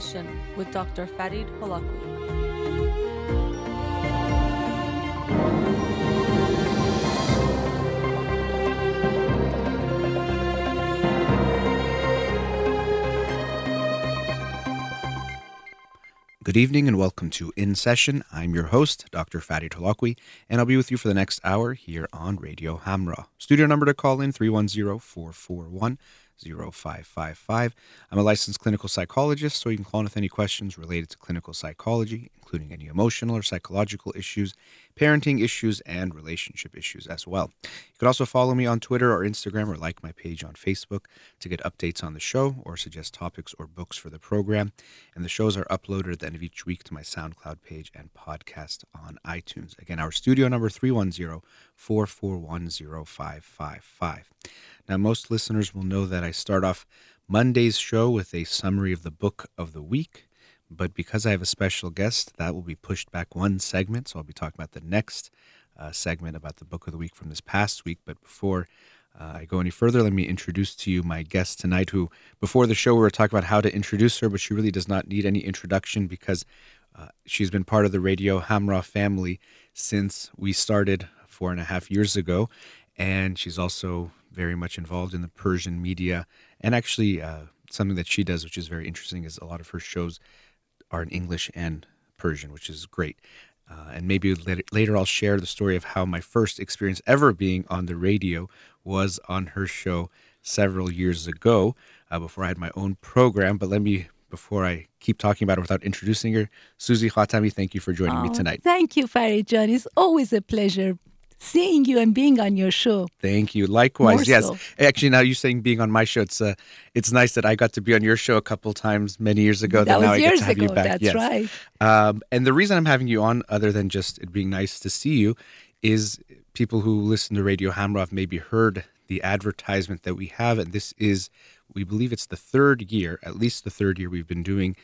Session with Dr. Farid Holakouee. Good evening and welcome to In Session. I'm your host, Dr. Farid Holakouee, and I'll be with you for the next hour here on Radio Hamra. Studio number to call in 310 441 0555. I'm a licensed clinical psychologist, so you can call in with any questions related to clinical psychology, including any emotional or psychological issues, parenting issues, and relationship issues as well. You can also follow me on Twitter or Instagram or like my page on Facebook to get updates on the show or suggest topics or books for the program. And the shows are uploaded at the end of each week to my SoundCloud page and podcast on iTunes. Again, our studio number 310 441 0555. Now, most listeners will know that I start off Monday's show with a summary of the book of the week, but because I have a special guest, that will be pushed back one segment. So I'll be talking about the next uh, segment about the book of the week from this past week. But before uh, I go any further, let me introduce to you my guest tonight, who before the show we were talking about how to introduce her, but she really does not need any introduction because uh, she's been part of the Radio Hamra family since we started four and a half years ago. And she's also very much involved in the Persian media. And actually, uh, something that she does, which is very interesting, is a lot of her shows are in English and Persian, which is great. Uh, and maybe later I'll share the story of how my first experience ever being on the radio was on her show several years ago uh, before I had my own program. But let me, before I keep talking about it without introducing her, Susie Khatami, thank you for joining oh, me tonight. Thank you, Farid John. It's always a pleasure seeing you and being on your show. Thank you. Likewise. More yes. so. Actually, now you're saying being on my show, it's uh, it's nice that I got to be on your show a couple times many years ago. That now was I get years to have ago. you back. That's yes. right. Um, and the reason I'm having you on, other than just it being nice to see you, is people who listen to Radio Hamra have maybe heard the advertisement that we have, and this is, we believe it's the third year, at least the third year we've been doing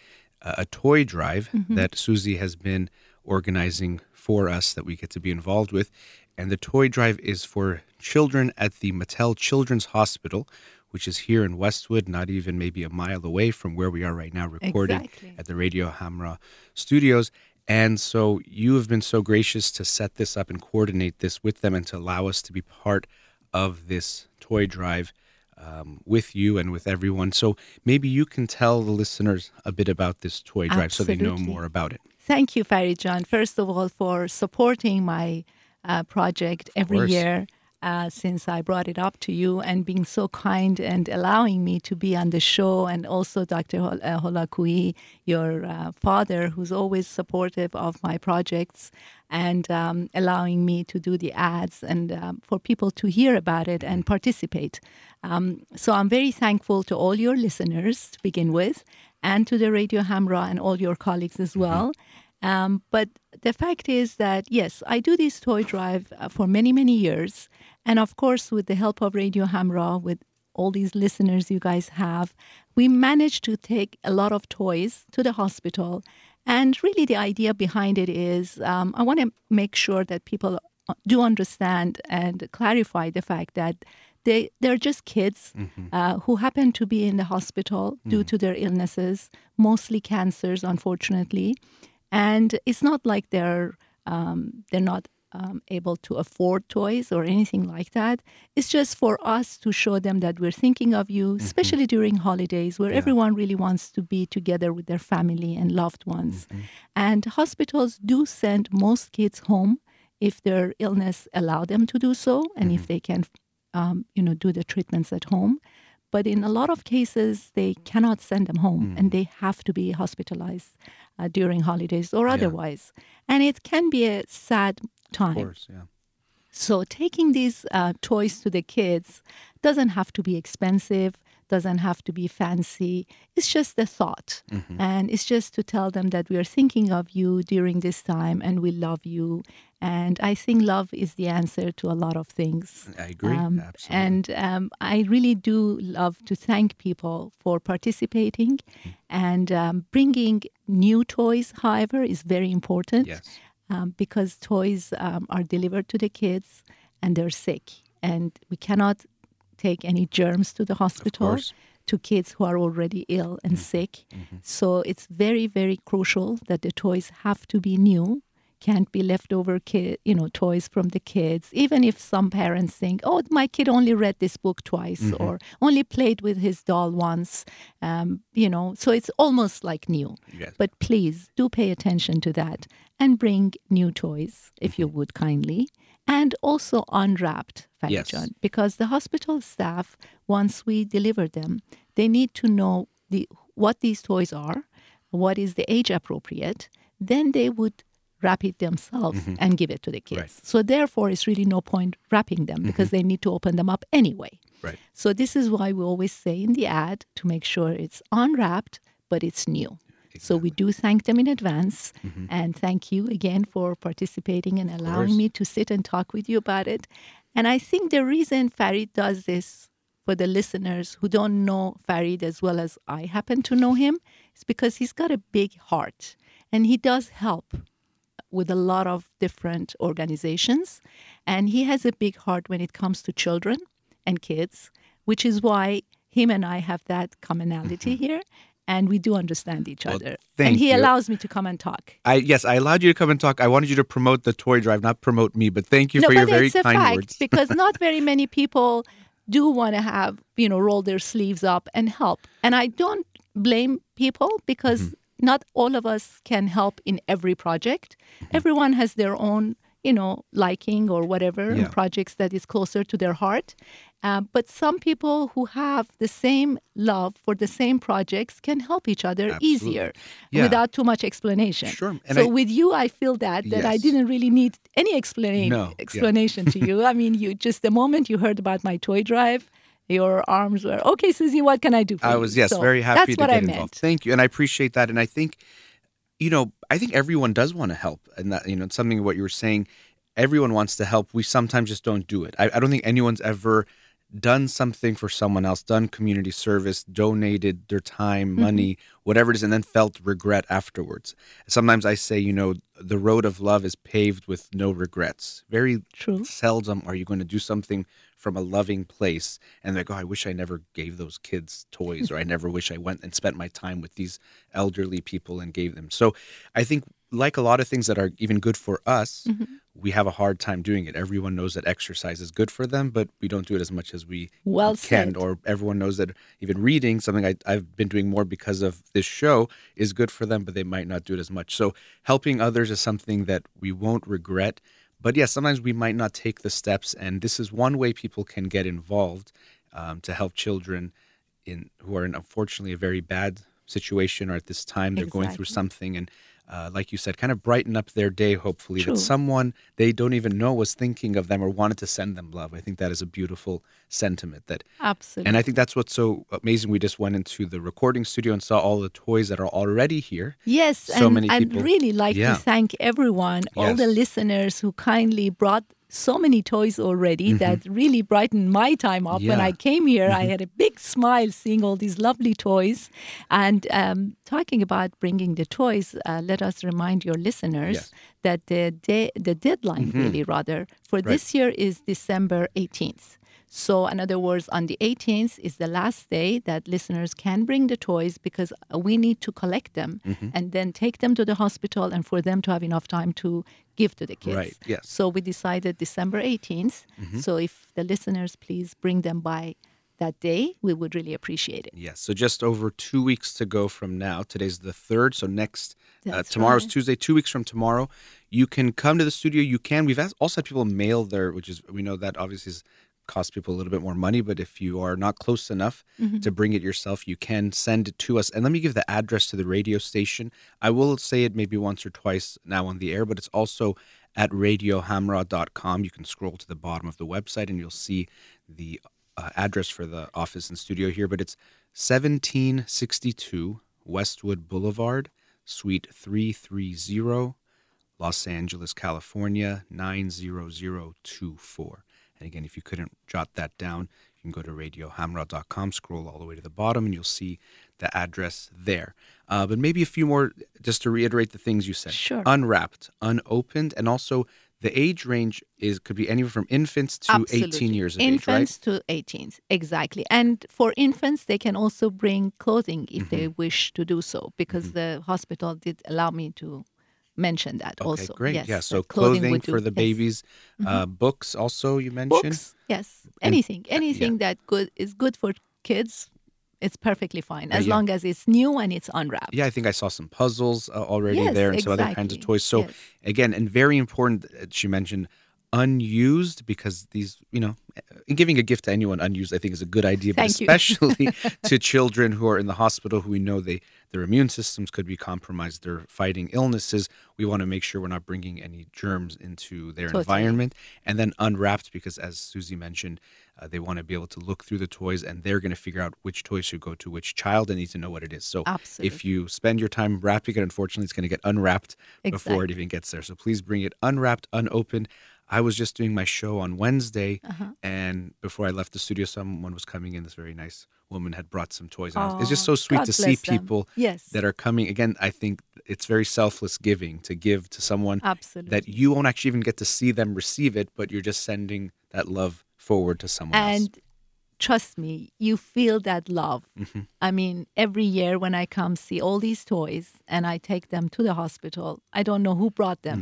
uh, a toy drive Mm-hmm. that Susie has been organizing for us that we get to be involved with. And the toy drive is for children at the Mattel Children's Hospital, which is here in Westwood, not even maybe a mile away from where we are right now recording Exactly. at the Radio Hamra studios. And so you have been so gracious to set this up and coordinate this with them and to allow us to be part of this toy drive um, with you and with everyone. So maybe you can tell the listeners a bit about this toy drive so they know more about it. Thank you, Farid John, first of all, for supporting my uh, project every year uh, since I brought it up to you and being so kind and allowing me to be on the show. And also, Dr. Hol- uh, Holakouee, your uh, father, who's always supportive of my projects and um, allowing me to do the ads and um, for people to hear about it and participate. Um, so I'm very thankful to all your listeners to begin with, and to the Radio Hamra and all your colleagues as well. Um, but the fact is that, yes, I do this toy drive uh, for many, many years. And of course, with the help of Radio Hamra, with all these listeners you guys have, we managed to take a lot of toys to the hospital. And really, the idea behind it is um, I want to make sure that people uh, do understand and clarify the fact that they they're just kids uh, who happen to be in the hospital due to their illnesses, mostly cancers, unfortunately, and it's not like they're um, they're not um, able to afford toys or anything like that. It's just for us to show them that we're thinking of you, especially during holidays where everyone really wants to be together with their family and loved ones. And hospitals do send most kids home if their illness allow them to do so and if they can um, you know do the treatments at home. But in a lot of cases they cannot send them home and they have to be hospitalized uh, during holidays or otherwise. And it can be a sad Of time. course, yeah. so taking these uh, toys to the kids doesn't have to be expensive, doesn't have to be fancy. It's just a thought. And it's just to tell them that we are thinking of you during this time and we love you. And I think love is the answer to a lot of things. I agree. Um, Absolutely. And um, I really do love to thank people for participating and um, bringing new toys, however, is very important yes. um, because toys um, are delivered to the kids and they're sick. And we cannot take any germs to the hospital to kids who are already ill and mm-hmm. sick. Mm-hmm. So it's very, very crucial that the toys have to be new. Can't be leftover kid, you know, toys from the kids. Even if some parents think, "Oh, my kid only read this book twice mm-hmm. or only played with his doll once," um, you know, so it's almost like new. Yes. But please do pay attention to that and bring new toys, if you would kindly, and also unwrapped, Fatty Yes. Because the hospital staff, once we deliver them, they need to know the what these toys are, what is the age appropriate. Then they would wrap it themselves mm-hmm. and give it to the kids. Right. So therefore, it's really no point wrapping them because mm-hmm. they need to open them up anyway. Right. So this is why we always say in the ad to make sure it's unwrapped, but it's new. So we do thank them in advance, mm-hmm. and thank you again for participating and allowing me to sit and talk with you about it. And I think the reason Farid does this for the listeners who don't know Farid as well as I happen to know him is because he's got a big heart, and he does help with a lot of different organizations. And he has a big heart when it comes to children and kids, which is why him and I have that commonality mm-hmm. here. And we do understand each Well, other. thank and he you. allows me to come and talk. I yes, I allowed you to come and talk. I wanted you to promote the toy drive, not promote me. But thank you no, for your very kind fact words. because not very many people do want to have, you know, roll their sleeves up and help. And I don't blame people because Mm-hmm. not all of us can help in every project. Mm-hmm. Everyone has their own, you know, liking or whatever Yeah. projects that is closer to their heart. Uh, but some people who have the same love for the same projects can help each other Absolutely. easier Yeah. without too much explanation. Sure. And so I- with you, I feel that that I didn't really need any explain, No, yeah. explanation to you. I mean, you just the moment you heard about my toy drive, your arms were okay, Susie. What can I do for I you?" was yes So very happy That's to what get I involved. meant. Thank you, and I appreciate that. And I think, you know, I think everyone does want to help, and that you know, something what you were saying, everyone wants to help. We sometimes just don't do it. I, I don't think anyone's ever done something for someone else, done community service, donated their time, Mm-hmm. money, whatever it is, and then felt regret afterwards. Sometimes I say, you know, the road of love is paved with no regrets. Very True. seldom are you going to do something from a loving place and they go, I wish I never gave those kids toys, or I never wish I went and spent my time with these elderly people and gave them. So I think, like a lot of things that are even good for us, Mm-hmm. We have a hard time doing it. Everyone knows that exercise is good for them, but we don't do it as much as we Well can. said. Or everyone knows that even reading, something I, I've been doing more because of this show, is good for them, but they might not do it as much. So helping others is something that we won't regret. But yes, sometimes we might not take the steps, and this is one way people can get involved um, to help children in who are in unfortunately a very bad situation or at this time they're going through something and uh, like you said kind of brighten up their day hopefully True. that someone they don't even know was thinking of them or wanted to send them love i think that is a beautiful sentiment that Absolutely. and i think that's what's so amazing we just went into the recording studio and saw all the toys that are already here Yes, so and many I'd people- really like Yeah. to thank everyone, all the listeners who kindly brought so many toys already that really brightened my time up. When Mm-hmm. I came here, I had a big smile seeing all these lovely toys. And um, talking about bringing the toys, uh, let us remind your listeners Yes. Mm-hmm. that the de- the deadline, really rather, for this year is December 18th. So, in other words, on the 18th is the last day that listeners can bring the toys because we need to collect them Mm-hmm. and then take them to the hospital and for them to have enough time to give to the kids. Right, yes. So, we decided December 18th. So, if the listeners please bring them by that day, we would really appreciate it. Yes. So just over two weeks to go from now. Today's the third. So next, uh, tomorrow's right. Tuesday. Two weeks from tomorrow, you can come to the studio. You can. We've asked, also had people mail their, which is we know that obviously is costs people a little bit more money. But if you are not close enough Mm-hmm. to bring it yourself, you can send it to us. And let me give the address to the radio station. I will say it maybe once or twice now on the air, but it's also at radiohamra.com. You can scroll to the bottom of the website and you'll see the uh, address for the office and studio here, but it's 1762 Westwood Boulevard, Suite 330, Los Angeles, California 90024. And again, if you couldn't jot that down, you can go to radiohamra.com, scroll all the way to the bottom, and you'll see the address there. Uh, but maybe a few more, just to reiterate the things you said. Sure. Unwrapped, unopened, and also the age range is could be anywhere from infants to Absolutely. 18 years of infants age, right? to 18 exactly and for infants they can also bring clothing if they Mm-hmm. wish to do so because the hospital did allow me to mention that Okay, also great. yes, yeah, so clothing, do- for the yes. Mm-hmm. babies, uh, books also you mentioned. books yes And- anything uh, yeah. anything that good is good for kids it's perfectly fine Yeah, as yeah. long as it's new and it's unwrapped Yeah, I think I saw some puzzles uh, already Yes, there and some other kinds of toys. So Yes. again, and very important, uh, she mentioned unused because these, you know, uh, giving a gift to anyone unused, I think is a good idea, but Thank especially to children who are in the hospital who we know they their immune systems could be compromised. They're fighting illnesses. We want to make sure we're not bringing any germs into their Totally. environment. And then unwrapped because, as Susie mentioned, uh, they want to be able to look through the toys and they're going to figure out which toys should go to which child and need to know what it is. So if you spend your time wrapping it, unfortunately, it's going to get unwrapped before it even gets there. So please bring it unwrapped, unopened. I was just doing my show on Wednesday, Uh-huh. and before I left the studio, someone was coming in. This very nice woman had brought some toys. And it's just so sweet God to see them. people yes that are coming. Again, I think it's very selfless giving to give to someone absolutely that you won't actually even get to see them receive it, but you're just sending that love forward to someone else. and trust me you feel that love Mm-hmm. i mean every year when i come see all these toys and i take them to the hospital i don't know who brought them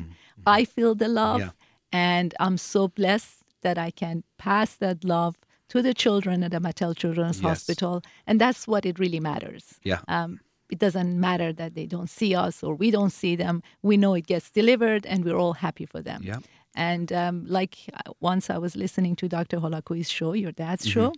i feel the love Mm-hmm. Yeah. And i'm so blessed that i can pass that love to the children at the mattel children's Yes. hospital and that's what it really matters Yeah. um, it doesn't matter that they don't see us or we don't see them we know it gets delivered and we're all happy for them Yeah. and um, like uh, once I was listening to Dr. Holakouee's show, your dad's Mm-hmm. show,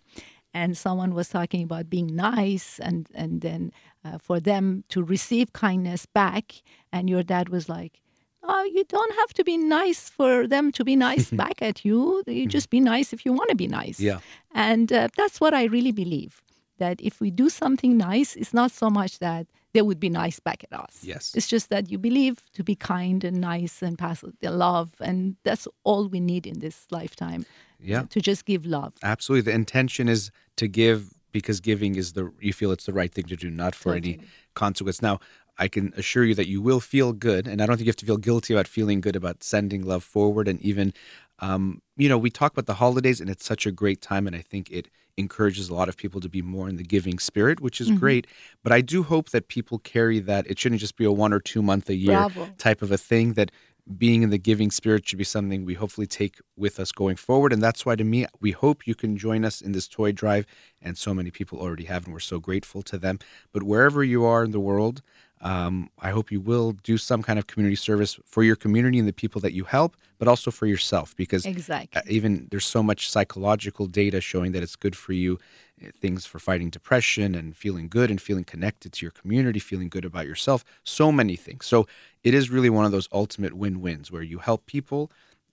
and someone was talking about being nice and and then uh, for them to receive kindness back, and your dad was like. Oh, you don't have to be nice for them to be nice back at you. You just be nice if you want to be nice. Mm-hmm. Yeah. And uh, that's what I really believe that if we do something nice, it's not so much that they would be nice back at us. Yes. It's just that you believe to be kind and nice and pass the love. And that's all we need in this lifetime. Yeah. To just give love. Absolutely. The intention is to give because giving is the you feel it's the right thing to do, not for any consequence. Now, I can assure you that you will feel good, and I don't think you have to feel guilty about feeling good about sending love forward. And even, um, you know, we talk about the holidays, and it's such a great time, and I think it encourages a lot of people to be more in the giving spirit, which is Mm-hmm. great. But I do hope that people carry that. It shouldn't just be a one or two month a year Bravo. type of a thing. That being in the giving spirit should be something we hopefully take with us going forward. And that's why, to me, we hope you can join us in this toy drive. And so many people already have, and we're so grateful to them. But wherever you are in the world, um, I hope you will do some kind of community service for your community and the people that you help, but also for yourself because Exactly. uh, even there's so much psychological data showing that it's good for you uh, things for fighting depression and feeling good and feeling connected to your community feeling good about yourself so many things so it is really one of those ultimate win-wins where you help people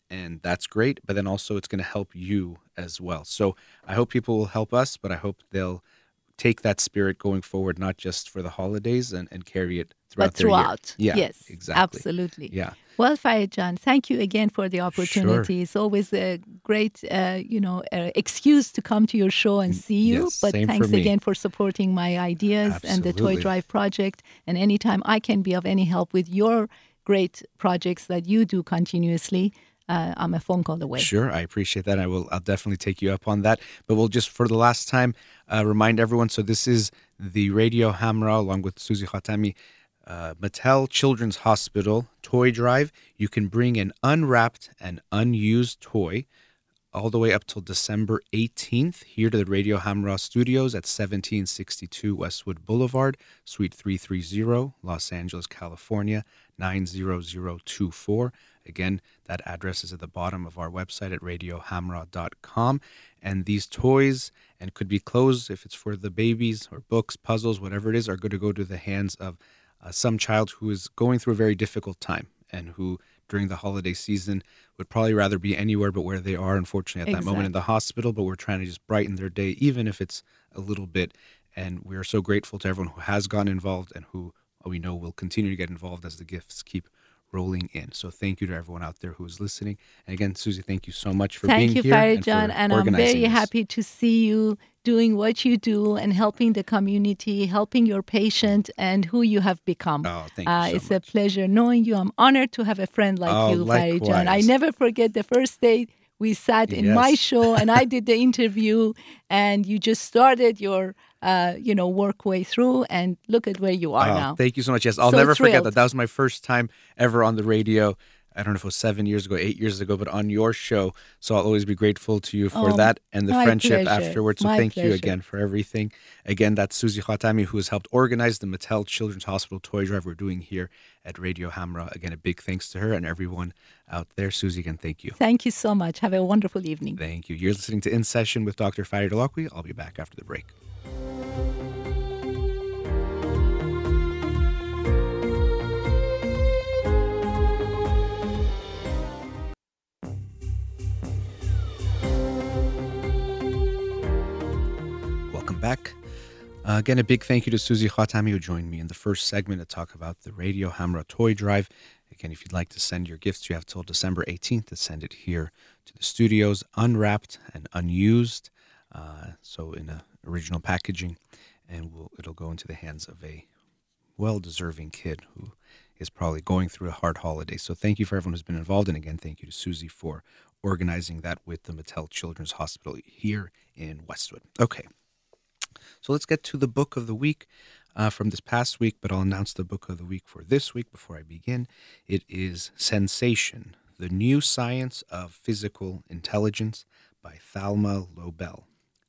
and that's great but then also it's going to help you as well so i hope people will help us but i hope they'll take that spirit going forward not just for the holidays and, and carry it throughout but throughout. yeah Yes. exactly Absolutely. yeah Well, John, thank you again for the opportunity. It's always a great, uh, you know, uh, excuse to come to your show and see you. yes, but for thanks me. again for supporting my ideas and the Toy Drive project. And anytime I can be of any help with your great projects that you do continuously, uh, I'm a phone call away. Sure, I appreciate that. I will. I'll definitely take you up on that. But we'll just for the last time uh, remind everyone. So this is the Radio Hamra along with Susie Khatami, uh, Mattel Children's Hospital toy drive. You can bring an unwrapped and unused toy all the way up till December 18th here to the Radio Hamra studios at 1762 Westwood Boulevard, Suite 330, Los Angeles, California 90024. Again, that address is at the bottom of our website at radiohamra.com. And these toys, and could be clothes if it's for the babies or books, puzzles, whatever it is, are going to go to the hands of uh, some child who is going through a very difficult time and who during the holiday season would probably rather be anywhere but where they are unfortunately at that moment in the hospital. But we're trying to just brighten their day even if it's a little bit. And we are so grateful to everyone who has gotten involved and who we know will continue to get involved as the gifts keep rolling in. So thank you to everyone out there who is listening. And again, Susie, thank you so much for thank being you, here. Farid and John, for and I'm very this. happy to see you doing what you do and helping the community, helping your patient, and who you have become. Oh, thank you Uh, so it's much. a pleasure knowing you. I'm honored to have a friend like Oh, you, Farid John. I never forget the first day we sat in my show and I did the interview, and you just started your, uh, you know, work way through, and look at where you are Oh, now. Thank you so much. Yes, I'll So never forget that. That was my first time ever on the radio. I don't know if it was seven years ago, eight years ago, but on your show. So I'll always be grateful to you for Oh, that and the friendship pleasure. afterwards. So My thank you again for everything. Again, that's Susie Khatami, who has helped organize the Mattel Children's Hospital toy drive we're doing here at Radio Hamra. Again, a big thanks to her and everyone out there. Susie, again, thank you. Thank you so much. Have a wonderful evening. Thank you. You're listening to In Session with Dr. Farid Holakouee. I'll be back after the break. Uh, again, a big thank you to Susie Khatami who joined me in the first segment to talk about the Radio Hamra Toy Drive. Again, if you'd like to send your gifts, you have till December 18th to send it here to the studios, unwrapped and unused, uh, so in a original packaging, and we'll, it'll go into the hands of a well-deserving kid who is probably going through a hard holiday. So thank you for everyone who's been involved, and again, thank you to Susie for organizing that with the Mattel Children's Hospital here in Westwood. Okay. So let's get to the book of the week uh, from this past week, but I'll announce the book of the week for this week before I begin. It is Sensation The New Science of Physical Intelligence by Thalma Lobel.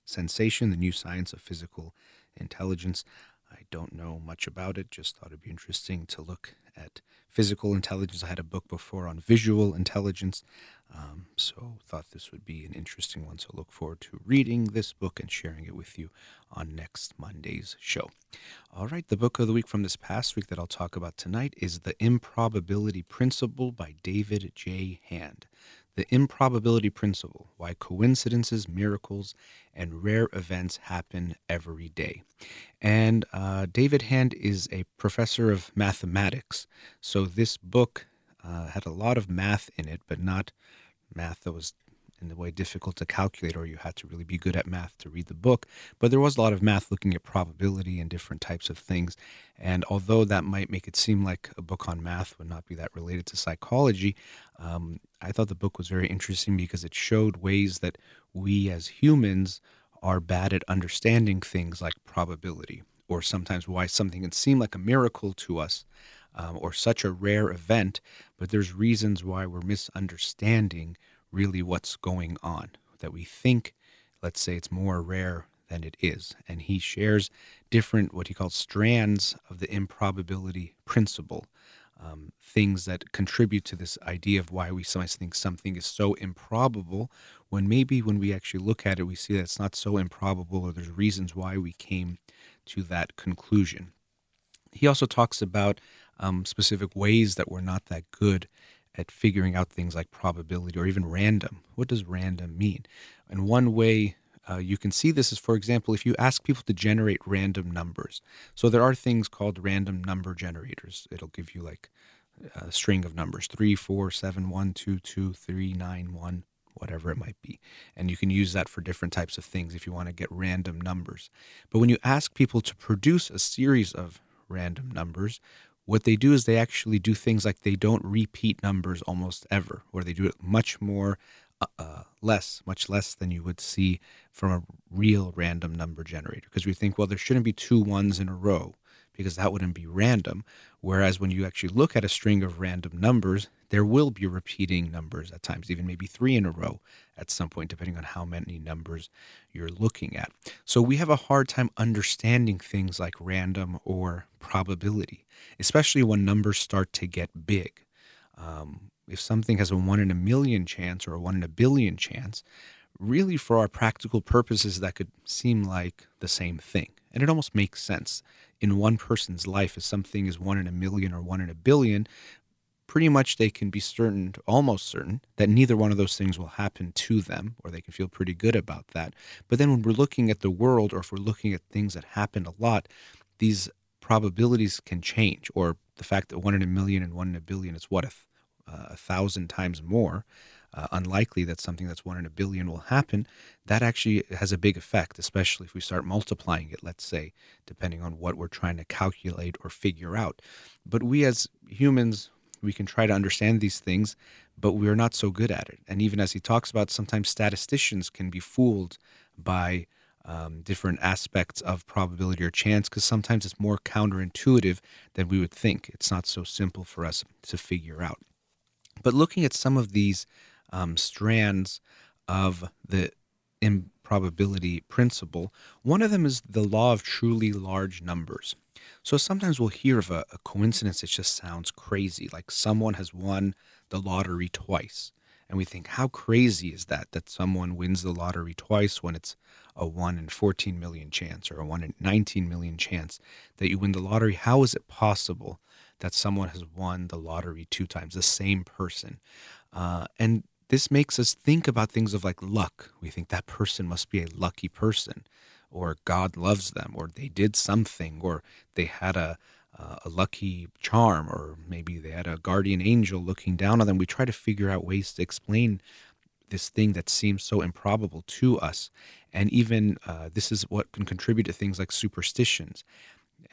Sensation The New Science of Physical Intelligence. I don't know much about it, just thought it'd be interesting to look at physical intelligence. I had a book before on visual intelligence, um, so thought this would be an interesting one. So look forward to reading this book and sharing it with you on next Monday's show. All right, the book of the week from this past week that I'll talk about tonight is The Improbability Principle by David J. Hand. The Improbability Principle Why Coincidences, Miracles, and Rare Events Happen Every Day. And uh, David Hand is a professor of mathematics. So this book uh, had a lot of math in it, but not math that was in the way difficult to calculate or you had to really be good at math to read the book. But there was a lot of math looking at probability and different types of things. And although that might make it seem like a book on math would not be that related to psychology, um, I thought the book was very interesting because it showed ways that we as humans are bad at understanding things like probability or sometimes why something can seem like a miracle to us um, or such a rare event, but there's reasons why we're misunderstanding really what's going on. That we think, let's say, it's more rare than it is. And he shares different, what he calls strands of the improbability principle. Um, things that contribute to this idea of why we sometimes think something is so improbable when maybe when we actually look at it, we see that it's not so improbable or there's reasons why we came to that conclusion. He also talks about um, specific ways that we're not that good at figuring out things like probability or even random. What does random mean? And one way uh, you can see this is, for example, if you ask people to generate random numbers. So there are things called random number generators. It'll give you like a string of numbers three, four, seven, one, two, two, three, nine, one, whatever it might be. And you can use that for different types of things if you want to get random numbers. But when you ask people to produce a series of random numbers, what they do is they actually do things like they don't repeat numbers almost ever, or they do it much more uh, uh, less, much less than you would see from a real random number generator. Because we think, well, there shouldn't be two ones in a row because that wouldn't be random. Whereas when you actually look at a string of random numbers, there will be repeating numbers at times, even maybe three in a row at some point, depending on how many numbers you're looking at. So we have a hard time understanding things like random or probability, especially when numbers start to get big. Um, if something has a one in a million chance or a one in a billion chance, really for our practical purposes, that could seem like the same thing. And it almost makes sense. In one person's life, if something is one in a million or one in a billion, pretty much they can be certain, almost certain, that neither one of those things will happen to them, or they can feel pretty good about that. But then when we're looking at the world, or if we're looking at things that happen a lot, these probabilities can change, or the fact that one in a million and one in a billion is what a, uh, a thousand times more uh, unlikely that something that's one in a billion will happen, that actually has a big effect, especially if we start multiplying it, let's say, depending on what we're trying to calculate or figure out. But we as humans, we can try to understand these things, but we're not so good at it. And even as he talks about, sometimes statisticians can be fooled by um, different aspects of probability or chance because sometimes it's more counterintuitive than we would think. It's not so simple for us to figure out. But looking at some of these um, strands of the improbability principle. One of them is the law of truly large numbers. So sometimes we'll hear of a, a, coincidence that just sounds crazy, like someone has won the lottery twice. And we think, how crazy is that, that someone wins the lottery twice when it's a 1 in 14 million chance or a 1 in 19 million chance that you win the lottery? How is it possible that someone has won the lottery two times, the same person? Uh, and this makes us think about things of like luck. We think that person must be a lucky person, or God loves them, or they did something, or they had a uh, a lucky charm, or maybe they had a guardian angel looking down on them. We try to figure out ways to explain this thing that seems so improbable to us, and even uh, this is what can contribute to things like superstitions.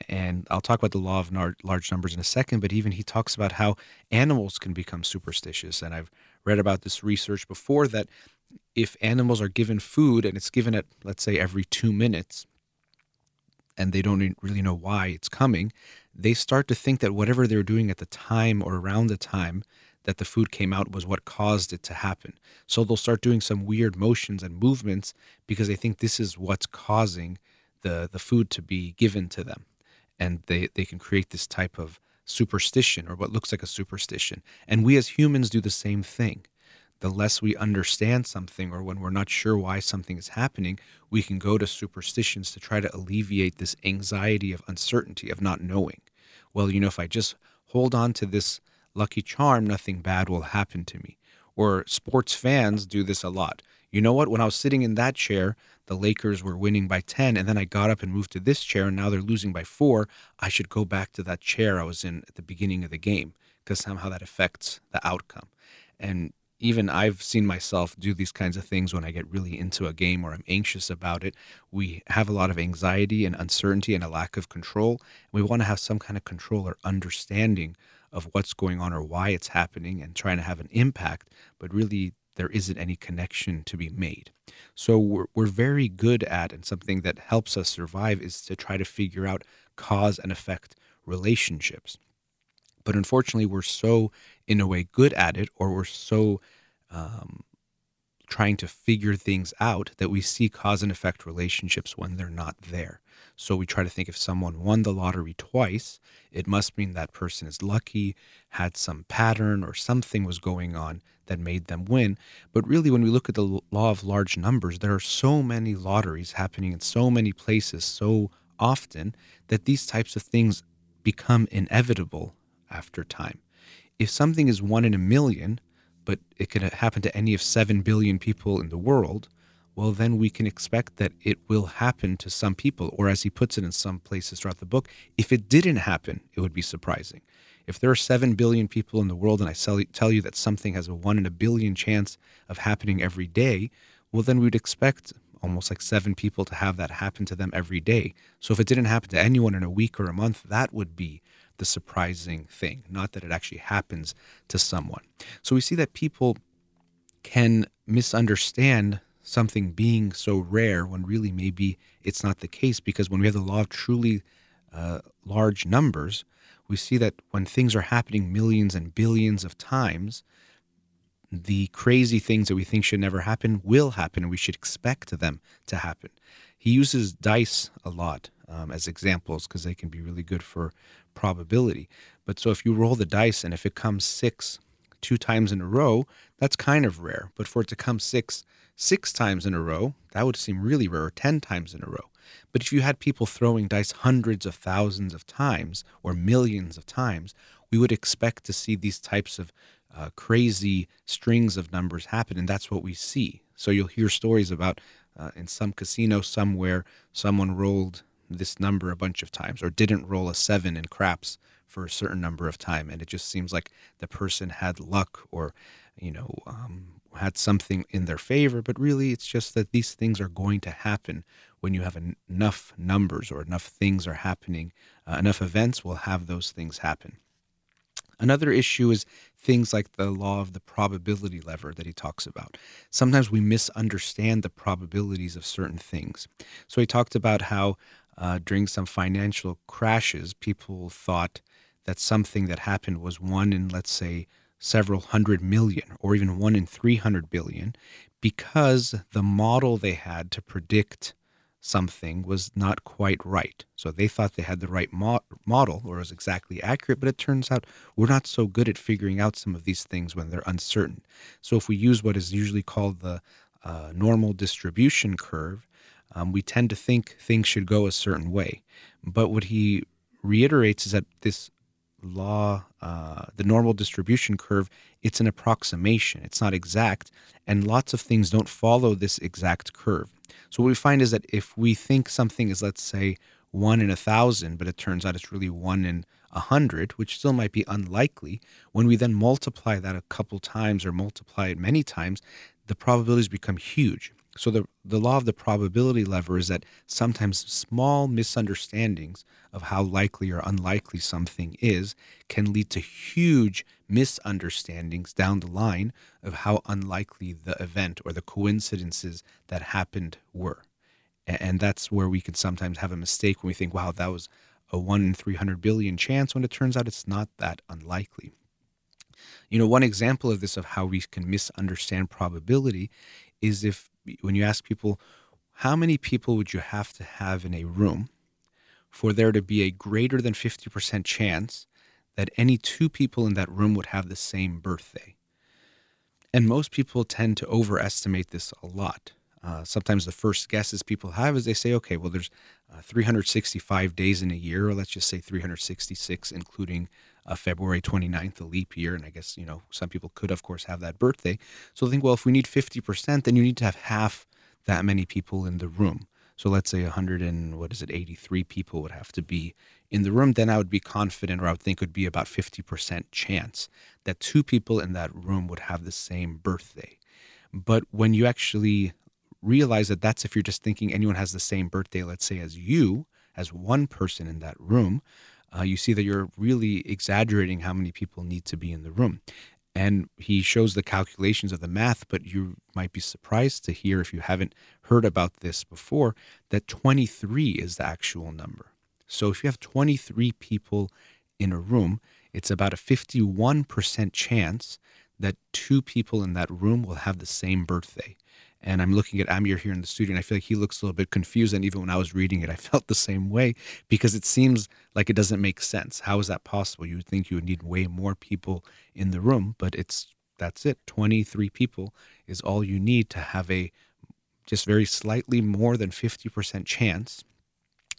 And I'll talk about the law of large numbers in a second, but even he talks about how animals can become superstitious. And I've read about this research before that if animals are given food and it's given at, let's say, every two minutes, and they don't really know why it's coming, they start to think that whatever they're doing at the time or around the time that the food came out was what caused it to happen. So they'll start doing some weird motions and movements because they think this is what's causing the, the food to be given to them. And they, they can create this type of superstition or what looks like a superstition. And we as humans do the same thing. The less we understand something or when we're not sure why something is happening, we can go to superstitions to try to alleviate this anxiety of uncertainty, of not knowing. Well, you know, if I just hold on to this lucky charm, nothing bad will happen to me. Or sports fans do this a lot. You know what? When I was sitting in that chair, the Lakers were winning by 10 and then I got up and moved to this chair and now they're losing by 4, I should go back to that chair I was in at the beginning of the game because somehow that affects the outcome. And even I've seen myself do these kinds of things when I get really into a game or I'm anxious about it. We have a lot of anxiety and uncertainty and a lack of control. We want to have some kind of control or understanding of what's going on or why it's happening and trying to have an impact, but really there isn't any connection to be made. So we're, we're very good at, and something that helps us survive is to try to figure out cause and effect relationships. But unfortunately, we're so, in a way, good at it, or we're so um, trying to figure things out that we see cause and effect relationships when they're not there. So we try to think if someone won the lottery twice, it must mean that person is lucky, had some pattern or something was going on that made them win. But really, when we look at the law of large numbers, there are so many lotteries happening in so many places so often that these types of things become inevitable after time. If something is one in a million, but it could happen to any of 7 billion people in the world, well, then we can expect that it will happen to some people. Or as he puts it in some places throughout the book, if it didn't happen, it would be surprising. If there are 7 billion people in the world and I tell you that something has a 1 in a billion chance of happening every day, well, then we'd expect almost like seven people to have that happen to them every day. So if it didn't happen to anyone in a week or a month, that would be the surprising thing, not that it actually happens to someone. So we see that people can misunderstand something being so rare when really maybe it's not the case because when we have the law of truly uh, large numbers, we see that when things are happening millions and billions of times, the crazy things that we think should never happen will happen and we should expect them to happen. He uses dice a lot um, as examples because they can be really good for probability. But so if you roll the dice and if it comes six two times in a row, that's kind of rare. But for it to come six six times in a row, that would seem really rare, or 10 times in a row. But if you had people throwing dice hundreds of thousands of times or millions of times, we would expect to see these types of uh, crazy strings of numbers happen. And that's what we see. So you'll hear stories about uh, in some casino somewhere, someone rolled this number a bunch of times or didn't roll a seven in craps for a certain number of time and it just seems like the person had luck or you know um, had something in their favor but really it's just that these things are going to happen when you have en- enough numbers or enough things are happening uh, enough events will have those things happen Another issue is things like the law of the probability lever that he talks about. Sometimes we misunderstand the probabilities of certain things. So he talked about how uh, during some financial crashes, people thought that something that happened was one in, let's say, several hundred million or even one in 300 billion because the model they had to predict something was not quite right. So they thought they had the right mo- model or was exactly accurate, but it turns out we're not so good at figuring out some of these things when they're uncertain. So if we use what is usually called the uh, normal distribution curve, um, we tend to think things should go a certain way. But what he reiterates is that this law, uh, the normal distribution curve, it's an approximation. It's not exact, and lots of things don't follow this exact curve. So what we find is that if we think something is, let's say, one in a thousand, but it turns out it's really one in a hundred, which still might be unlikely, when we then multiply that a couple times or multiply it many times, the probabilities become huge. So the the law of the probability lever is that sometimes small misunderstandings of how likely or unlikely something is can lead to huge misunderstandings down the line of how unlikely the event or the coincidences that happened were. And that's where we can sometimes have a mistake when we think, wow, that was a 1 in 300 billion chance, when it turns out it's not that unlikely. You know, one example of this, of how we can misunderstand probability, is if when you ask people, how many people would you have to have in a room for there to be a greater than 50% chance that any two people in that room would have the same birthday? And most people tend to overestimate this a lot. Uh, sometimes the first guesses people have is they say, okay, well, there's uh, 365 days in a year, or let's just say 366, including uh, February 29th, a leap year. And I guess, you know, some people could, of course, have that birthday. So I think, well, if we need 50%, then you need to have half that many people in the room. So let's say 100 and what is it, 83 people would have to be in the room. Then I would be confident, or I would think it would be about 50% chance that two people in that room would have the same birthday. But when you actually realize that that's if you're just thinking anyone has the same birthday, let's say, as you, as one person in that room, uh, you see that you're really exaggerating how many people need to be in the room. And he shows the calculations of the math, but you might be surprised to hear, if you haven't heard about this before, that 23 is the actual number. So if you have 23 people in a room, it's about a 51% chance that two people in that room will have the same birthday. And I'm looking at Amir here in the studio, and I feel like he looks a little bit confused. And even when I was reading it, I felt the same way because it seems like it doesn't make sense. How is that possible? You would think you would need way more people in the room, but it's that's it. 23 people is all you need to have a just very slightly more than 50% chance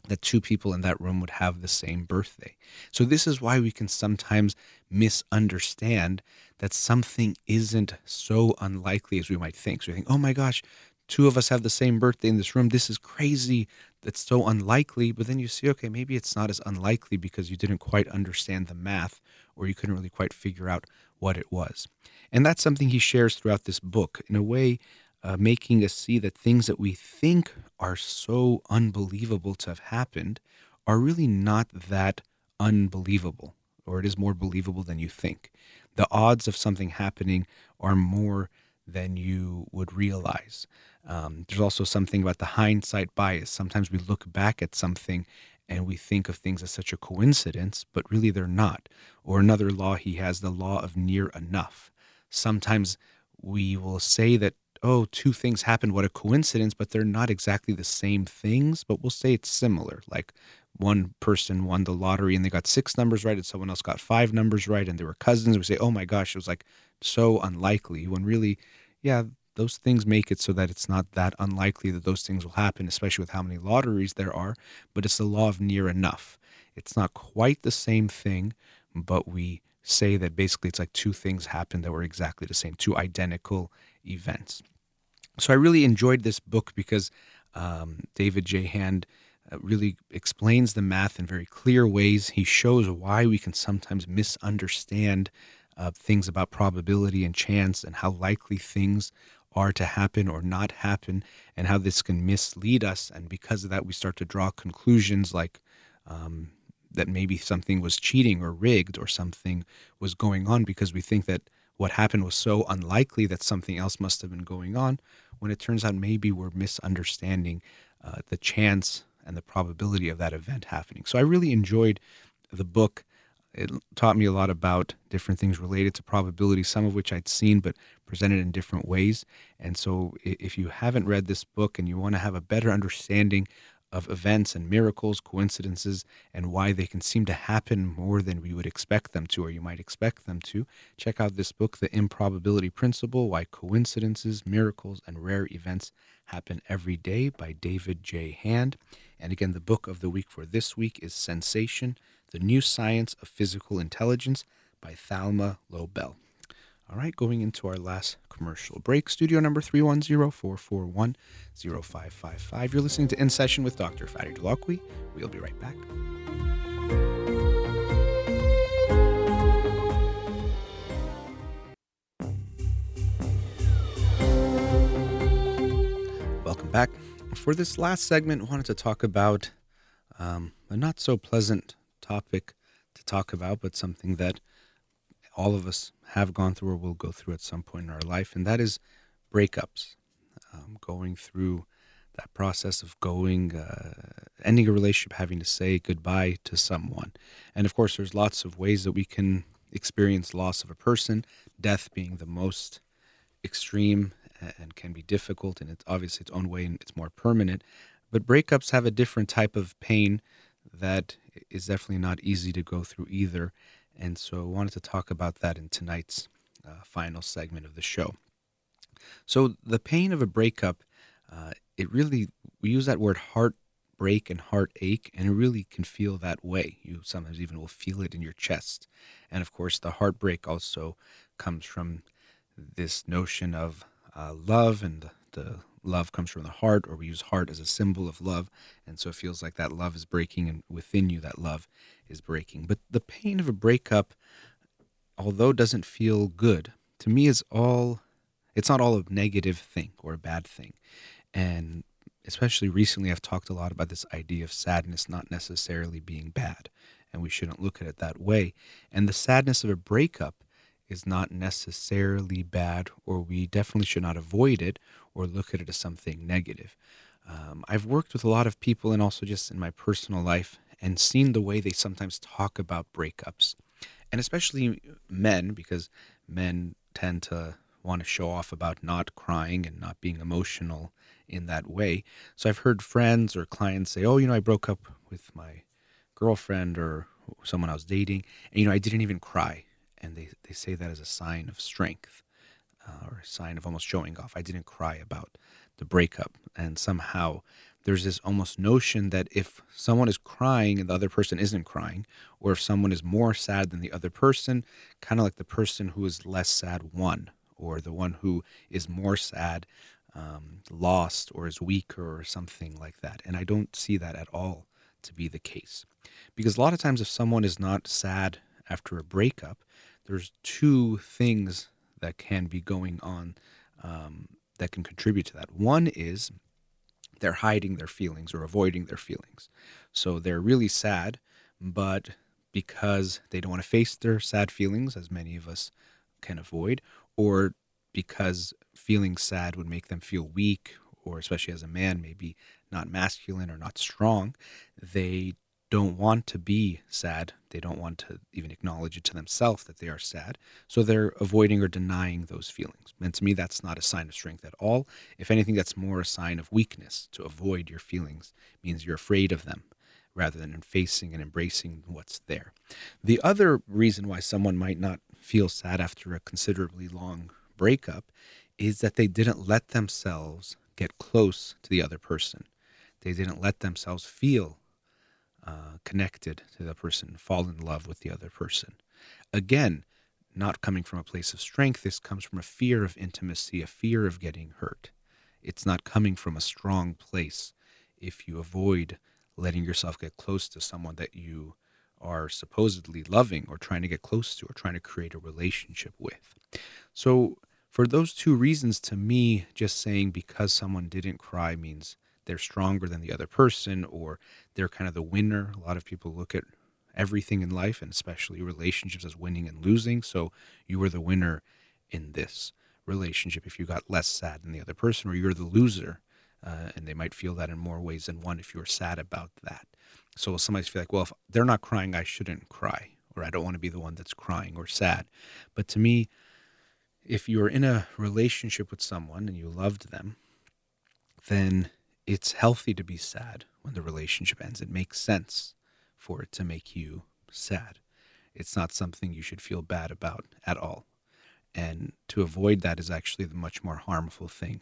that two people in that room would have the same birthday. So, this is why we can sometimes misunderstand that something isn't so unlikely as we might think. So, we think, oh my gosh, two of us have the same birthday in this room. This is crazy. That's so unlikely. But then you see, okay, maybe it's not as unlikely because you didn't quite understand the math or you couldn't really quite figure out what it was. And that's something he shares throughout this book. In a way, uh, making us see that things that we think are so unbelievable to have happened are really not that unbelievable, or it is more believable than you think. The odds of something happening are more than you would realize. Um, there's also something about the hindsight bias. Sometimes we look back at something and we think of things as such a coincidence, but really they're not. Or another law he has, the law of near enough. Sometimes we will say that oh, two things happened, what a coincidence, but they're not exactly the same things, but we'll say it's similar. Like one person won the lottery and they got six numbers right, and someone else got five numbers right, and they were cousins. We say, oh my gosh, it was like so unlikely. When really, yeah, those things make it so that it's not that unlikely that those things will happen, especially with how many lotteries there are, but it's the law of near enough. It's not quite the same thing, but we say that basically it's like two things happened that were exactly the same, two identical events. So I really enjoyed this book because um, David J. Hand uh, really explains the math in very clear ways. He shows why we can sometimes misunderstand uh, things about probability and chance and how likely things are to happen or not happen, and how this can mislead us. And because of that, we start to draw conclusions like um, that maybe something was cheating or rigged or something was going on because we think that what happened was so unlikely that something else must have been going on when it turns out maybe we're misunderstanding uh, the chance and the probability of that event happening. So I really enjoyed the book. It taught me a lot about different things related to probability, some of which I'd seen, but presented in different ways. And so if you haven't read this book and you want to have a better understanding of events and miracles, coincidences, and why they can seem to happen more than we would expect them to, or you might expect them to, check out this book, The Improbability Principle Why Coincidences, Miracles, and Rare Events Happen Every Day by David J. Hand. And again, the book of the week for this week is Sensation The New Science of Physical Intelligence by Thalma Lobel. All right, going into our last commercial break. Studio number 310 441 0555. You're listening to In Session with Dr. Fadi Holakouee. We'll be right back. Welcome back. For this last segment, I wanted to talk about um, a not so pleasant topic to talk about, but something that all of us have gone through or will go through at some point in our life, and that is breakups. Um, going through that process of going, uh, ending a relationship, having to say goodbye to someone. And of course, there's lots of ways that we can experience loss of a person, death being the most extreme and can be difficult, and it's obviously its own way and it's more permanent. But breakups have a different type of pain that is definitely not easy to go through either. And so I wanted to talk about that in tonight's uh, final segment of the show. So, the pain of a breakup, uh, it really, we use that word heartbreak and heartache, and it really can feel that way. You sometimes even will feel it in your chest. And of course, the heartbreak also comes from this notion of uh, love, and the, the love comes from the heart, or we use heart as a symbol of love. And so it feels like that love is breaking, and within you, that love is breaking. But the pain of a breakup, although doesn't feel good, to me is all, it's not all a negative thing or a bad thing. And especially recently, I've talked a lot about this idea of sadness not necessarily being bad, and we shouldn't look at it that way. And the sadness of a breakup is not necessarily bad, or we definitely should not avoid it or look at it as something negative. Um, I've worked with a lot of people and also just in my personal life and seen the way they sometimes talk about breakups. And especially men, because men tend to want to show off about not crying and not being emotional in that way. So I've heard friends or clients say, Oh, you know, I broke up with my girlfriend or someone I was dating, and, you know, I didn't even cry and they, they say that as a sign of strength uh, or a sign of almost showing off. I didn't cry about the breakup. And somehow there's this almost notion that if someone is crying and the other person isn't crying, or if someone is more sad than the other person, kind of like the person who is less sad won, or the one who is more sad um, lost or is weaker or something like that. And I don't see that at all to be the case. Because a lot of times, if someone is not sad after a breakup, there's two things that can be going on um, that can contribute to that. One is they're hiding their feelings or avoiding their feelings. So they're really sad, but because they don't want to face their sad feelings, as many of us can avoid, or because feeling sad would make them feel weak, or especially as a man, maybe not masculine or not strong, they don't want to be sad. They don't want to even acknowledge it to themselves that they are sad. So they're avoiding or denying those feelings. And to me, that's not a sign of strength at all. If anything, that's more a sign of weakness. To avoid your feelings means you're afraid of them rather than facing and embracing what's there. The other reason why someone might not feel sad after a considerably long breakup is that they didn't let themselves get close to the other person. They didn't let themselves feel uh, connected to the person, fall in love with the other person. Again, not coming from a place of strength, this comes from a fear of intimacy, a fear of getting hurt. It's not coming from a strong place if you avoid letting yourself get close to someone that you are supposedly loving or trying to get close to or trying to create a relationship with. So, for those two reasons, to me, just saying because someone didn't cry means they're stronger than the other person or they're kind of the winner. A lot of people look at everything in life and especially relationships as winning and losing. So, you were the winner in this relationship if you got less sad than the other person, or you're the loser. Uh, and they might feel that in more ways than one if you're sad about that. So somebody feel like, well, if they're not crying, I shouldn't cry, or I don't want to be the one that's crying or sad. But to me, if you're in a relationship with someone and you loved them, then it's healthy to be sad when the relationship ends. It makes sense for it to make you sad. It's not something you should feel bad about at all. And to avoid that is actually the much more harmful thing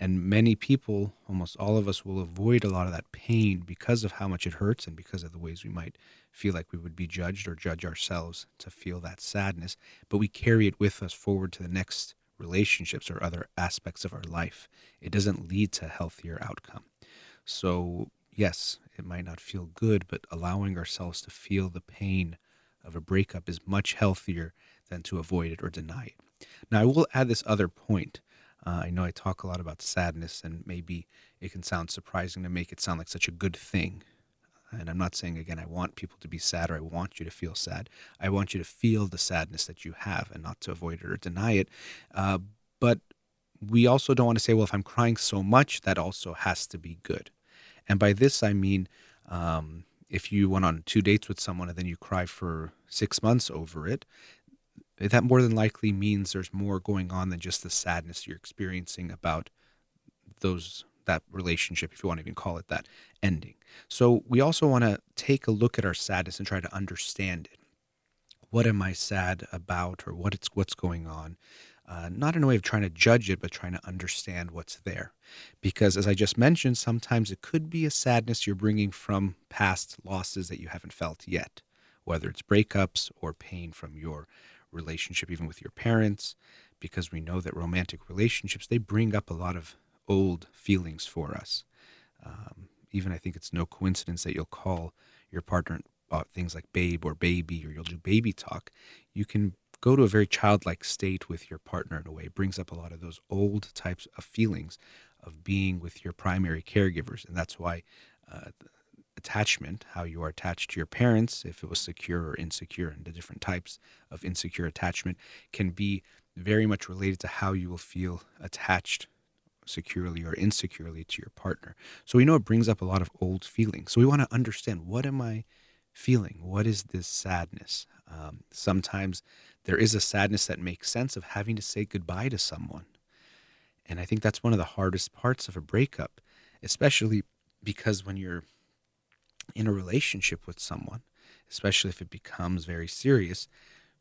and many people, almost all of us, will avoid a lot of that pain because of how much it hurts and because of the ways we might feel like we would be judged or judge ourselves to feel that sadness. But we carry it with us forward to the next relationships or other aspects of our life. It doesn't lead to healthier outcome. So, yes, it might not feel good, but allowing ourselves to feel the pain of a breakup is much healthier than to avoid it or deny it. Now, I will add this other point uh, I know I talk a lot about sadness, and maybe it can sound surprising to make it sound like such a good thing. And I'm not saying, again, I want people to be sad or I want you to feel sad. I want you to feel the sadness that you have and not to avoid it or deny it. Uh, but we also don't want to say, well, if I'm crying so much, that also has to be good. And by this, I mean, um, if you went on two dates with someone and then you cry for six months over it, that more than likely means there's more going on than just the sadness you're experiencing about those that relationship if you want to even call it that ending. So we also want to take a look at our sadness and try to understand it. What am i sad about or what it's what's going on? Uh, not in a way of trying to judge it but trying to understand what's there. Because as i just mentioned sometimes it could be a sadness you're bringing from past losses that you haven't felt yet. Whether it's breakups or pain from your relationship even with your parents because we know that romantic relationships they bring up a lot of old feelings for us. Um, even i think it's no coincidence that you'll call your partner about things like babe or baby or you'll do baby talk. You can go to a very childlike state with your partner in a way. It brings up a lot of those old types of feelings of being with your primary caregivers. And that's why uh, attachment, how you are attached to your parents, if it was secure or insecure, and the different types of insecure attachment can be very much related to how you will feel attached securely or insecurely to your partner. So we know it brings up a lot of old feelings. So we want to understand what am I feeling? What is this sadness? Um, sometimes there is a sadness that makes sense of having to say goodbye to someone. And I think that's one of the hardest parts of a breakup, especially because when you're in a relationship with someone, especially if it becomes very serious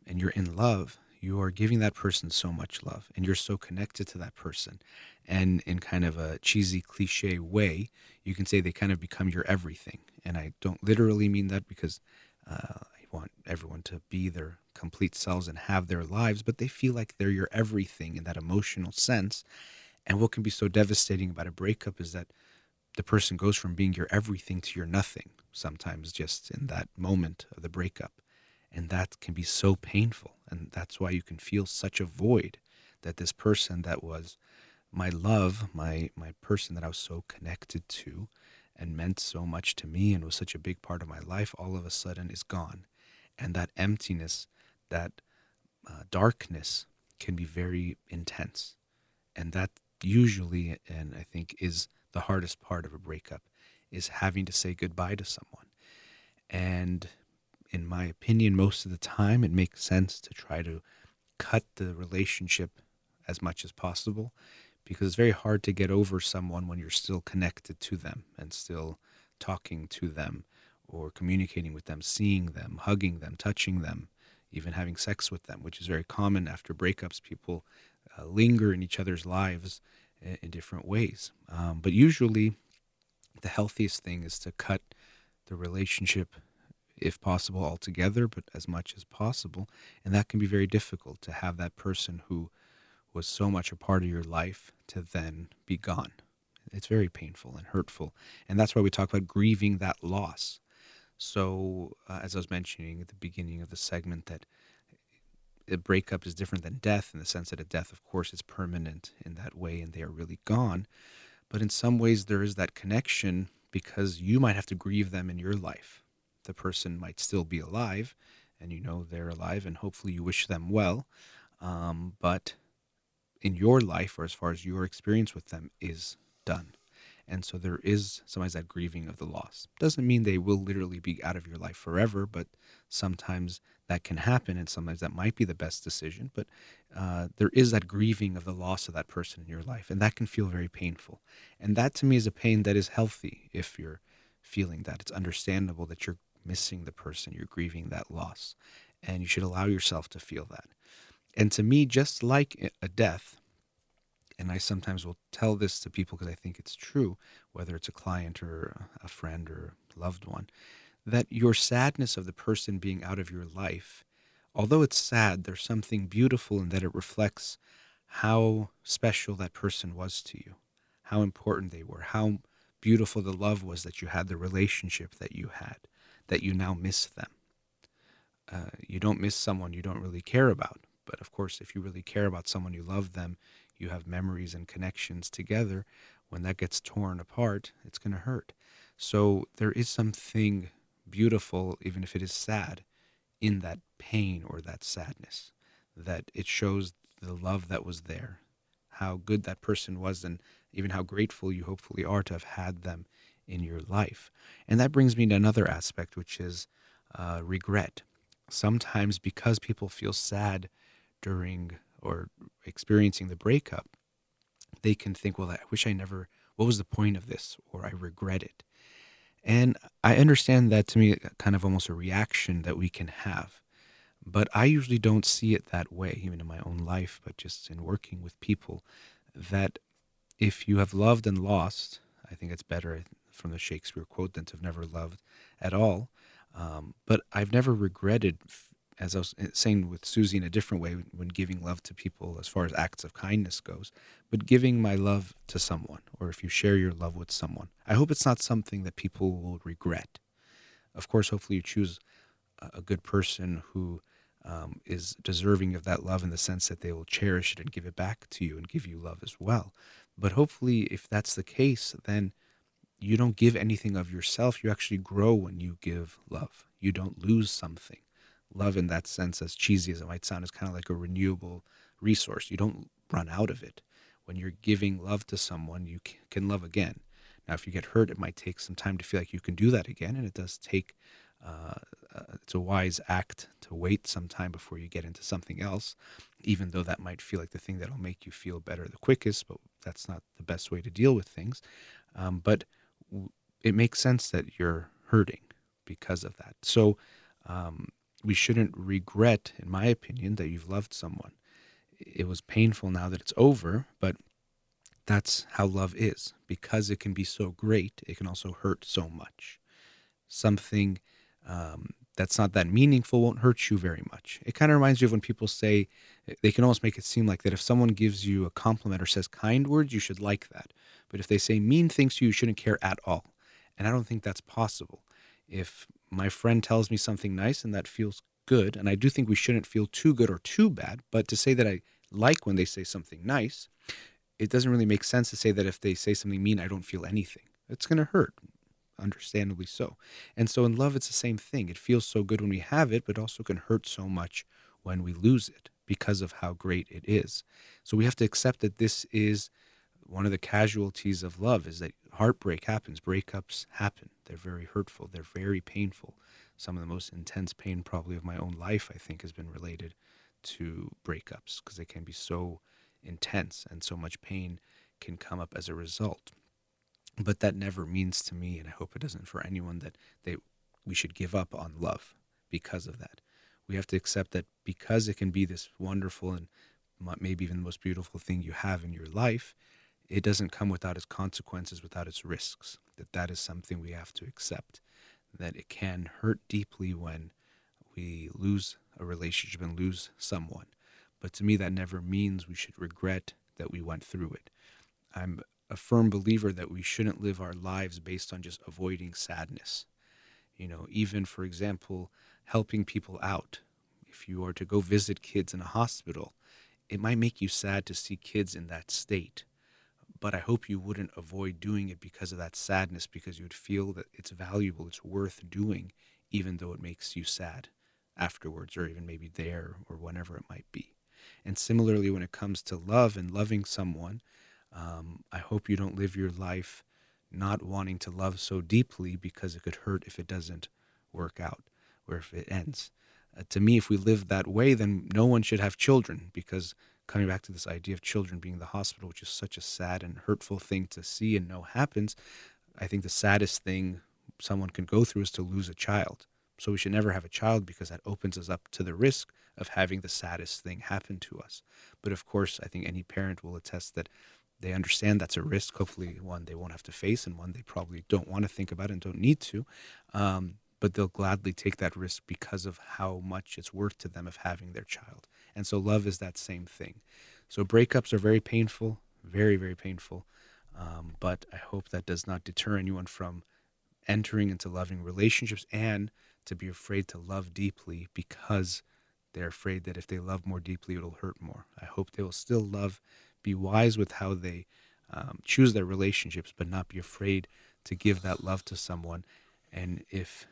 and you're in love, you are giving that person so much love and you're so connected to that person. And in kind of a cheesy cliche way, you can say they kind of become your everything. And I don't literally mean that because uh, I want everyone to be their complete selves and have their lives, but they feel like they're your everything in that emotional sense. And what can be so devastating about a breakup is that the person goes from being your everything to your nothing, sometimes just in that moment of the breakup. And that can be so painful. And that's why you can feel such a void that this person that was my love, my, my person that I was so connected to and meant so much to me and was such a big part of my life, all of a sudden is gone. And that emptiness, that uh, darkness can be very intense. And that usually, and I think, is the hardest part of a breakup is having to say goodbye to someone. And in my opinion, most of the time, it makes sense to try to cut the relationship as much as possible because it's very hard to get over someone when you're still connected to them and still talking to them or communicating with them, seeing them, hugging them, touching them, even having sex with them, which is very common after breakups. People uh, linger in each other's lives in, in different ways. Um, but usually, the healthiest thing is to cut the relationship, if possible, altogether, but as much as possible. And that can be very difficult to have that person who was so much a part of your life to then be gone. It's very painful and hurtful. And that's why we talk about grieving that loss. So, uh, as I was mentioning at the beginning of the segment, that a breakup is different than death in the sense that a death, of course, is permanent in that way and they are really gone. But in some ways, there is that connection because you might have to grieve them in your life. The person might still be alive and you know they're alive and hopefully you wish them well. Um, but in your life, or as far as your experience with them, is done. And so there is sometimes that grieving of the loss. Doesn't mean they will literally be out of your life forever, but sometimes that can happen, and sometimes that might be the best decision. But uh, there is that grieving of the loss of that person in your life, and that can feel very painful. And that to me is a pain that is healthy if you're feeling that. It's understandable that you're missing the person, you're grieving that loss, and you should allow yourself to feel that. And to me, just like a death, and I sometimes will tell this to people because I think it's true, whether it's a client or a friend or loved one, that your sadness of the person being out of your life, although it's sad, there's something beautiful in that it reflects how special that person was to you, how important they were, how beautiful the love was that you had, the relationship that you had, that you now miss them. Uh, you don't miss someone you don't really care about. But of course, if you really care about someone, you love them, you have memories and connections together, when that gets torn apart, it's going to hurt. So there is something beautiful, even if it is sad, in that pain or that sadness, that it shows the love that was there, how good that person was, and even how grateful you hopefully are to have had them in your life. And that brings me to another aspect, which is uh, regret. Sometimes, because people feel sad during or experiencing the breakup, they can think, well, I wish I never, what was the point of this? Or I regret it. And I understand that to me, kind of almost a reaction that we can have. But I usually don't see it that way, even in my own life, but just in working with people, that if you have loved and lost, I think it's better from the Shakespeare quote than to have never loved at all. Um, but I've never regretted as I was eh, saying with Susie in a different way when giving love to people as far as acts of kindness goes, but giving my love to someone, or if you share your love with someone, I hope it's not something that people will regret. Of course, hopefully you choose a good person who um, is deserving of that love in the sense that they will cherish it and give it back to you and give you love as well. But hopefully, if that's the case, then you don't give anything of yourself. You actually grow when you give love. You don't lose something love in that sense, as cheesy as it might sound, is kind of like a renewable resource. You don't run out of it. When you're giving love to someone, you can love again. Now, if you get hurt, it might take some time to feel like you can do that again, and it does take. Uh, uh, it's a wise act to wait some time before you get into something else, even though that might feel like the thing that'll make you feel better the quickest. But that's not the best way to deal with things. Um, but it makes sense that you're hurting because of that. So um, we shouldn't regret, in my opinion, that you've loved someone. It was painful now that it's over, but that's how love is. Because it can be so great, it can also hurt so much. Something um, that's not that meaningful won't hurt you very much. It kind of reminds you of when people say, they can almost make it seem like that if someone gives you a compliment or says kind words, you should like that. But if they say mean things to you, you shouldn't care at all. And I don't think that's possible. If my friend tells me something nice and that feels good, and I do think we shouldn't feel too good or too bad, but to say that I like when they say something nice, it doesn't really make sense to say that if they say something mean, I don't feel anything. It's going to hurt, understandably so. And so in love, it's the same thing. It feels so good when we have it, but also can hurt so much when we lose it because of how great it is. So we have to accept that this is one of the casualties of love is that heartbreak happens, breakups happen. They're very hurtful, they're very painful. Some of the most intense pain, probably, of my own life, I think, has been related to breakups because they can be so intense and so much pain can come up as a result. But that never means to me, and I hope it doesn't for anyone, that they we should give up on love because of that. We have to accept that because it can be this wonderful and maybe even the most beautiful thing you have in your life, it doesn't come without its consequences, without its risks. That that is something we have to accept. That it can hurt deeply when we lose a relationship and lose someone. But to me, that never means we should regret that we went through it. I'm a firm believer that we shouldn't live our lives based on just avoiding sadness. You know, even for example, helping people out. If you are to go visit kids in a hospital, it might make you sad to see kids in that state. But I hope you wouldn't avoid doing it because of that sadness, because you would feel that it's valuable, it's worth doing, even though it makes you sad afterwards, or even maybe there, or whenever it might be. And similarly, when it comes to love and loving someone, um, I hope you don't live your life not wanting to love so deeply because it could hurt if it doesn't work out or if it ends. Uh, to me, if we live that way, then no one should have children because coming back to this idea of children being in the hospital, which is such a sad and hurtful thing to see and know happens, I think the saddest thing someone can go through is to lose a child. So we should never have a child because that opens us up to the risk of having the saddest thing happen to us. But of course, I think any parent will attest that they understand that's a risk. Hopefully, one they won't have to face, and one they probably don't want to think about and don't need to. Um, but they'll gladly take that risk because of how much it's worth to them of having their child. And so, love is that same thing. So, breakups are very painful, very, very painful. Um, but I hope that does not deter anyone from entering into loving relationships and to be afraid to love deeply because they're afraid that if they love more deeply, it'll hurt more. I hope they will still love be wise with how they um, choose their relationships, but not be afraid to give that love to someone. And if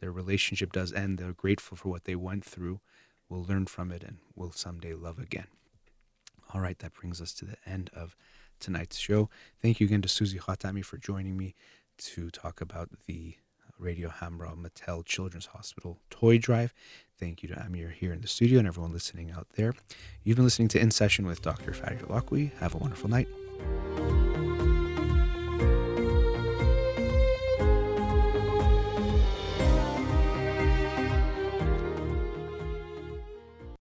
their relationship does end, they're grateful for what they went through, will learn from it, and we'll someday love again. All right, that brings us to the end of tonight's show. Thank you again to Susie Khatami for joining me to talk about the Radio Hamra Mattel Children's Hospital toy drive. Thank you to Amir here in the studio and everyone listening out there. You've been listening to In Session with Dr. Fadi Holakouee. Have a wonderful night.